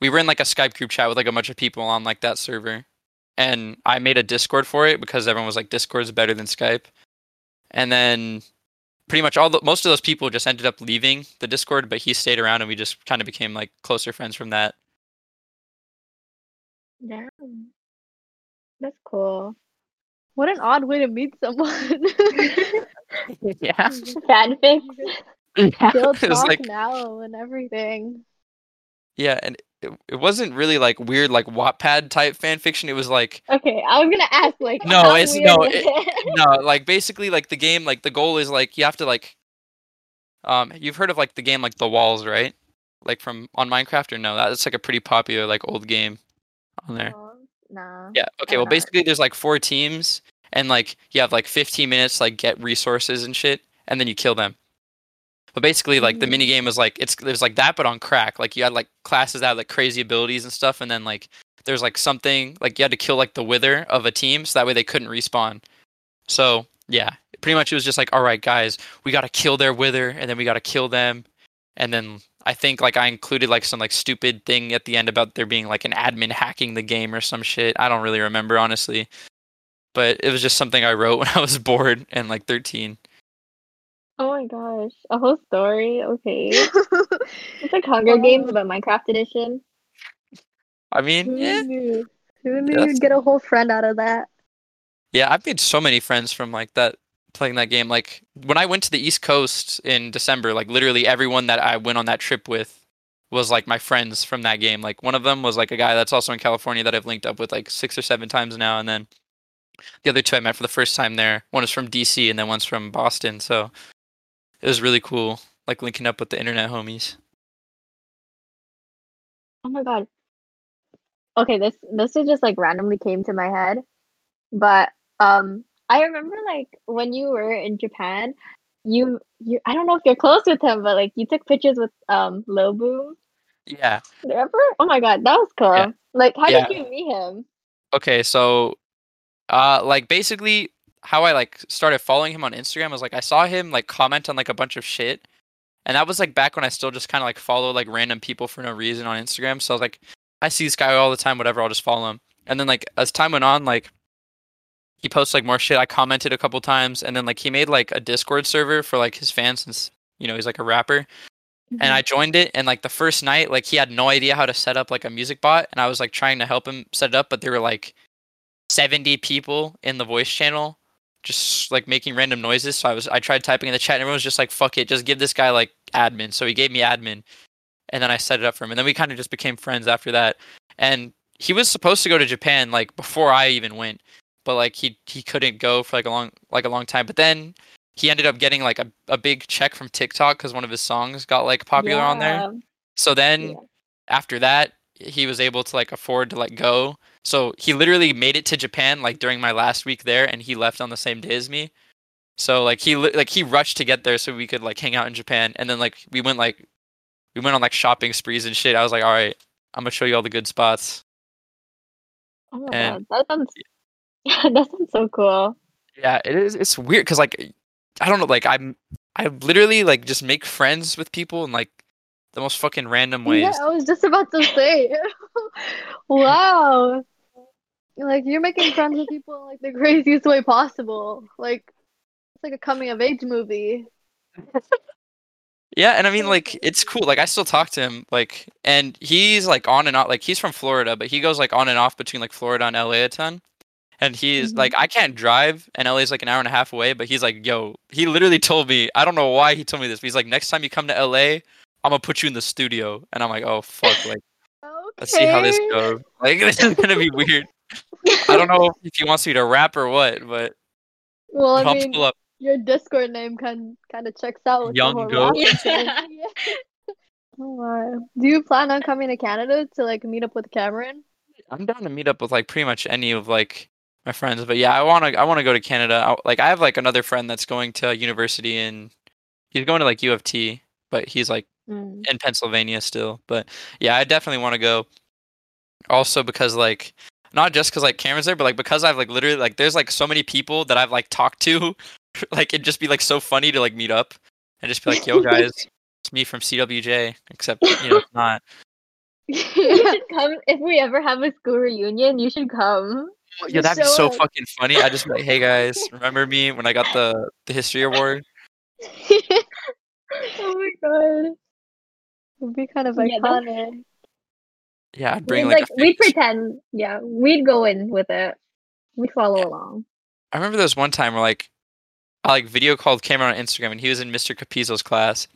[SPEAKER 3] we were in like a Skype group chat with like a bunch of people on like that server. And I made a Discord for it because everyone was like Discord's better than Skype. And then pretty much all the most of those people just ended up leaving the Discord, but he stayed around and we just kind of became like closer friends from that.
[SPEAKER 2] Damn, that's cool.
[SPEAKER 1] What an odd way to meet someone.
[SPEAKER 3] yeah.
[SPEAKER 2] Fanfic.
[SPEAKER 1] Still
[SPEAKER 3] it
[SPEAKER 1] talk
[SPEAKER 3] like
[SPEAKER 1] now and everything.
[SPEAKER 3] yeah, and it, it wasn't really like weird like Wattpad type fan fiction. It was like
[SPEAKER 2] Okay, I was gonna ask like.
[SPEAKER 3] No,
[SPEAKER 2] how
[SPEAKER 3] it's-
[SPEAKER 2] weird
[SPEAKER 3] no, it-
[SPEAKER 2] it?
[SPEAKER 3] no, like basically like the game like the goal is like you have to like um you've heard of like the game like The Walls, right? Like from on Minecraft or no? That's like a pretty popular like old game on there.
[SPEAKER 2] Oh, Nah.
[SPEAKER 3] Yeah. Okay. Well, basically, there's like four teams, and like you have like 15 minutes to, like get resources and shit, and then you kill them. But basically, like the
[SPEAKER 2] Mhm.
[SPEAKER 3] mini game was like it's there's like that, but on crack. Like you had like classes that had like crazy abilities and stuff, and then like there's like something like you had to kill like the wither of a team, so that way they couldn't respawn. So yeah, pretty much it was just like, all right, guys, we gotta kill their wither, and then we gotta kill them, and then I think like I included like some like stupid thing at the end about there being like an admin hacking the game or some shit. I don't really remember honestly. But it was just something I wrote when I was bored and like 13.
[SPEAKER 2] Oh my gosh, a whole story. Okay, it's like Hunger Games but Minecraft edition.
[SPEAKER 3] I mean,
[SPEAKER 1] Who
[SPEAKER 3] yeah,
[SPEAKER 1] knew? Who knew you'd get a whole friend out of that?
[SPEAKER 3] Yeah, I've made so many friends from like that playing that game. Like when I went to the East Coast in December, like literally everyone that I went on that trip with was like my friends from that game. Like one of them was like a guy that's also in California that I've linked up with like six or seven times now, and then the other two I met for the first time there. One is from DC, and then one's from Boston. So it was really cool, like linking up with the internet homies.
[SPEAKER 2] Oh my god. Okay, this this is just like randomly came to my head, but um, I remember like when you were in Japan, you you I don't know if you're close with him, but like you took pictures with um Lobu.
[SPEAKER 3] Yeah.
[SPEAKER 2] Remember? Oh my god, that was cool.
[SPEAKER 3] Yeah.
[SPEAKER 2] Like, how
[SPEAKER 3] Yeah.
[SPEAKER 2] did you meet him?
[SPEAKER 3] okay so uh like basically how i like started following him on instagram was like i saw him like comment on like a bunch of shit and that was like back when i still just kind of like followed like random people for no reason on instagram so i was like i see this guy all the time whatever i'll just follow him and then like as time went on like he posts like more shit. I commented a couple times and then like he made like a discord server for like his fans since you know he's like a rapper. And I mm-hmm. joined it and like the first night like he had no idea how to set up like a music bot and I was like trying to help him set it up but there were like 70 people in the voice channel just like making random noises. So I was I tried typing in the chat and everyone was just like fuck it just give this guy like admin. So he gave me admin and then I set it up for him and then we kind of just became friends after that. And he was supposed to go to Japan like before I even went but like he he couldn't go for like a long like a long time but then he ended up getting like a, a big check from TikTok because one of his songs got like popular on there. So then
[SPEAKER 2] Yeah.
[SPEAKER 3] after that, he was able to like afford to like go. So he literally made it to Japan like during my last week there, and he left on the same day as me. So like he like he rushed to get there so we could like hang out in Japan, and then like we went like we went on like shopping sprees and shit. I was like, all right, I'm gonna show you all the good spots.
[SPEAKER 2] Oh my
[SPEAKER 3] And-
[SPEAKER 2] god, that sounds that sounds so cool.
[SPEAKER 3] Yeah, it is. It's weird because like I don't know, like I'm I literally like just make friends with people in like the most fucking random ways.
[SPEAKER 1] Yeah, I was just about to say. wow. Like you're making friends with people in like the craziest way possible. Like it's like a coming of age movie.
[SPEAKER 3] Yeah, and I mean like it's cool. Like I still talk to him like and he's like on and off like he's from Florida, but he goes like on and off between like Florida and LA a ton. And he's
[SPEAKER 1] Mhm.
[SPEAKER 3] like I can't drive and LA's like an hour and a half away, but he's like, "Yo, he literally told me, I don't know why he told me this, but he's like next time you come to LA, I'm to put you in the studio." And I'm like, "Oh fuck, like let's see how this goes." Like this is to be weird. I don't know if he wants me to rap or what, but
[SPEAKER 1] Well, I mean, your Discord name kind kind of checks out with
[SPEAKER 3] Young Goat.
[SPEAKER 1] Yeah. Oh, wow. Do you plan on coming to Canada to like meet up with Cameron?
[SPEAKER 3] I'm down to meet up with like pretty much any of like my friends, but yeah, I want to I want to go to Canada. I, like I have like another friend that's going to university in he's going to like U of T, but he's like
[SPEAKER 2] Mm.
[SPEAKER 3] in Pennsylvania still. But yeah, I definitely want to go. Also because like not just because like Cameron's there, but like because I've like literally like there's like so many people that I've like talked to, like it'd just be like so funny to like meet up and just be like, "Yo guys, it's me from CWJ," except you know it's not.
[SPEAKER 2] You should come if we ever have a school reunion. You should come.
[SPEAKER 3] Yeah,
[SPEAKER 1] Just
[SPEAKER 3] that'd be so
[SPEAKER 1] up.
[SPEAKER 3] fucking funny. I just be like, hey guys, remember me when I got the the history award?
[SPEAKER 2] Oh my god.
[SPEAKER 1] It'd be kind of
[SPEAKER 2] Yeah, that-
[SPEAKER 1] iconic.
[SPEAKER 3] Yeah, I'd
[SPEAKER 2] We'd,
[SPEAKER 3] bring
[SPEAKER 2] like,
[SPEAKER 3] like.
[SPEAKER 2] we'd pretend. Yeah, we'd go in with it. We'd follow along.
[SPEAKER 3] I remember there was one time where like, I like video called Cameron on Instagram, and he was in Mr. Capizzo's class,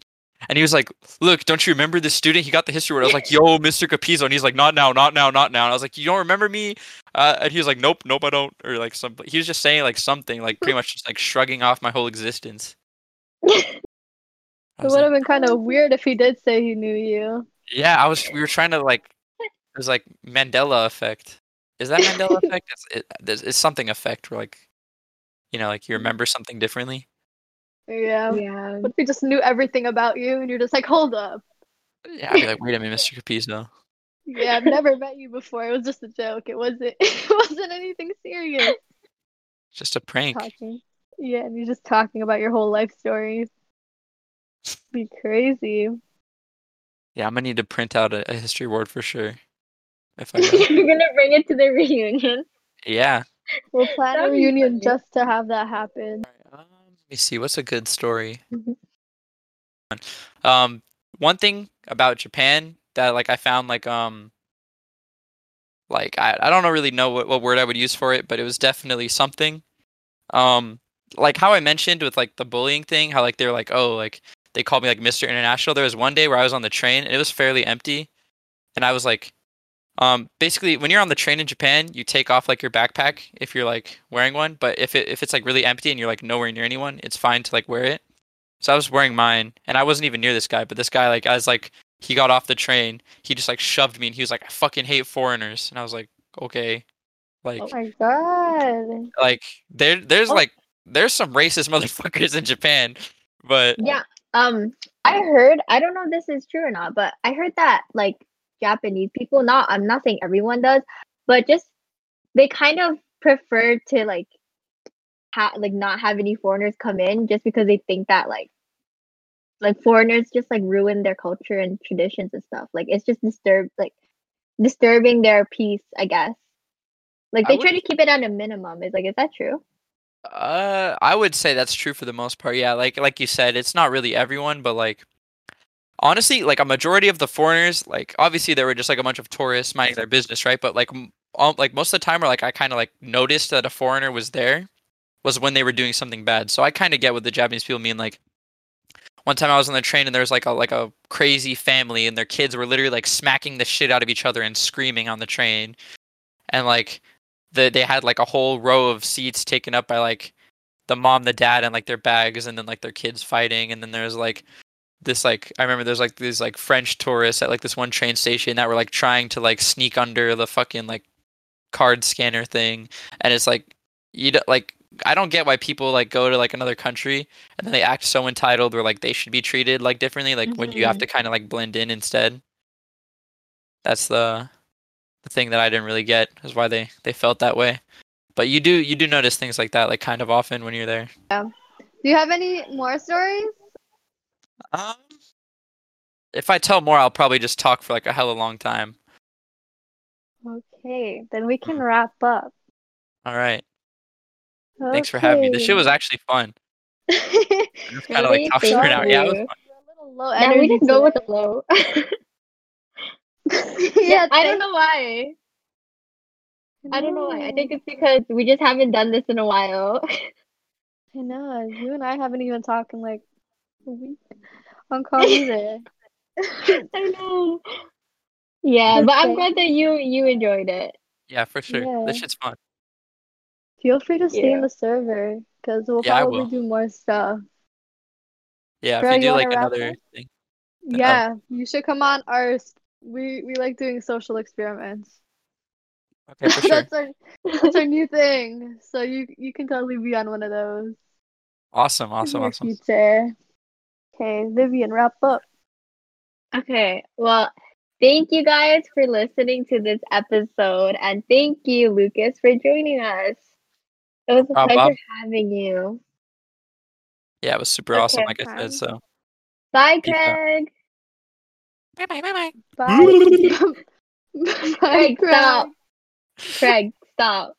[SPEAKER 3] and he was like, "Look, don't you remember this student? He got the history award." I was like, "Yo, Mr. Capizzo," and he's like, "Not now, not now, not now." And I was like, "You don't remember me?" Uh, and he was like, "Nope, nope, I don't," or like some. He was just saying like something, like pretty much just like shrugging off my whole existence.
[SPEAKER 1] It would
[SPEAKER 3] like,
[SPEAKER 1] have been kind of weird if he did say he knew you.
[SPEAKER 3] Yeah, I was. We were trying to like. It was like Mandela effect. Is that Mandela effect? It's, it, it's something effect where like, you know, like you remember something differently.
[SPEAKER 1] Yeah.
[SPEAKER 2] yeah.
[SPEAKER 1] What if he just knew everything about you and you're just like, hold up.
[SPEAKER 3] Yeah, I'd be like, wait a minute, Mr. Capizzo.
[SPEAKER 1] Yeah, I've never met you before. It was just a joke. It wasn't. It wasn't anything serious.
[SPEAKER 3] Just a prank.
[SPEAKER 1] Talking. Yeah, and you're just talking about your whole life story. Be crazy.
[SPEAKER 3] Yeah, I'm gonna need to print out a, a history award for sure. If I go.
[SPEAKER 2] You're gonna bring it to the reunion.
[SPEAKER 3] yeah.
[SPEAKER 1] We'll plan a
[SPEAKER 2] That'd be
[SPEAKER 1] reunion just to have that happen.
[SPEAKER 3] Me see. What's a good story?
[SPEAKER 2] Mhm.
[SPEAKER 3] Um, one thing about Japan that like I found like um like I, I don't really know what, what word I would use for it, but it was definitely something. Um, like how I mentioned with like the bullying thing, how like they're like, oh, like they called me like Mr. International. There was one day where I was on the train and it was fairly empty, and I was like, um, basically when you're on the train in Japan, you take off like your backpack if you're like wearing one, but if it if it's like really empty and you're like nowhere near anyone, it's fine to like wear it. So I was wearing mine, and I wasn't even near this guy, but this guy like I was like he got off the train, he just like shoved me, and he was like, I fucking hate foreigners, and I was like, okay, like
[SPEAKER 1] Oh my god.
[SPEAKER 3] like there there's
[SPEAKER 2] Oh.
[SPEAKER 3] like there's some racist motherfuckers in Japan, but
[SPEAKER 2] Yeah. Um, I heard. I don't know if this is true or not, but I heard that like Japanese people. Not. I'm not saying everyone does, but just they kind of prefer to like ha- like not have any foreigners come in just because they think that like like foreigners just like ruin their culture and traditions and stuff. Like it's just disturb like disturbing their peace, I guess. Like they try to keep it at a minimum. Is like, is that true?
[SPEAKER 3] Uh, I would say that's true for the most part. Yeah, like like you said, it's not really everyone, but like honestly, like a majority of the foreigners, like obviously there were just like a bunch of tourists minding their business, right? But like like most of the time, where like I kind of like noticed that a foreigner was there, was when they were doing something bad. So I kind of get what the Japanese people mean. Like one time I was on the train and there was like a like a crazy family and their kids were literally like smacking the shit out of each other and screaming on the train, and like the they had like a whole row of seats taken up by like the mom, the dad, and like their bags, and then like their kids fighting, and then there's like this like I remember there's like these like French tourists at like this one train station that were like trying to like sneak under the fucking like card scanner thing, and it's like you don't like I don't get why people like go to like another country and then they act so entitled where like they should be treated like differently, like when you have
[SPEAKER 2] Mhm.
[SPEAKER 3] to kind of like blend in instead. That's the the thing that I didn't really get is why they they felt that way. But you do you do notice things like that like kind of often when you're there. Yeah.
[SPEAKER 1] Do you have any more stories?
[SPEAKER 3] Um, if I tell more, I'll probably just talk for like a hella long time.
[SPEAKER 1] Okay, then we can wrap up.
[SPEAKER 3] All right. Thanks for having me. This shit was actually fun.
[SPEAKER 1] okay.
[SPEAKER 3] I'm just kind of like
[SPEAKER 2] Really?
[SPEAKER 3] talking right now. Yeah, it was fun.
[SPEAKER 1] a little low
[SPEAKER 2] Yeah,
[SPEAKER 1] energy.
[SPEAKER 2] we didn't go with the flow.
[SPEAKER 1] yeah,
[SPEAKER 2] I don't know why. I don't know why. I think it's because we just haven't done this in a while.
[SPEAKER 1] I know. You and I haven't even talked in like a week on call either.
[SPEAKER 2] I know. Yeah, but I'm glad that you you enjoyed it.
[SPEAKER 3] Yeah, for sure.
[SPEAKER 1] Yeah.
[SPEAKER 3] This shit's fun.
[SPEAKER 1] Feel free to stay
[SPEAKER 2] Yeah.
[SPEAKER 1] in the server because we'll
[SPEAKER 3] Yeah,
[SPEAKER 1] probably do more stuff.
[SPEAKER 3] Yeah,
[SPEAKER 1] Girl,
[SPEAKER 3] if you
[SPEAKER 1] you
[SPEAKER 3] do
[SPEAKER 1] wanna
[SPEAKER 3] like another
[SPEAKER 1] up?
[SPEAKER 3] thing.
[SPEAKER 1] Yeah, you should come on our. We we like doing social experiments.
[SPEAKER 3] Okay, for sure.
[SPEAKER 1] That's our that's our new thing. So you you can totally be on one of those
[SPEAKER 3] Awesome, awesome, awesome.
[SPEAKER 1] future. Okay, Vivian, wrap up.
[SPEAKER 2] Okay, well, thank you guys for listening to this episode, and thank you, Lukas, for joining us. It was a
[SPEAKER 3] problem.
[SPEAKER 2] pleasure having you.
[SPEAKER 3] Yeah, it was super
[SPEAKER 2] Okay,
[SPEAKER 3] awesome, like I said. So
[SPEAKER 2] Bye, Craig.
[SPEAKER 3] bye bye bye bye.
[SPEAKER 1] Bye. Bye,
[SPEAKER 2] Craig,
[SPEAKER 1] Craig.
[SPEAKER 2] stop. Craig, stop.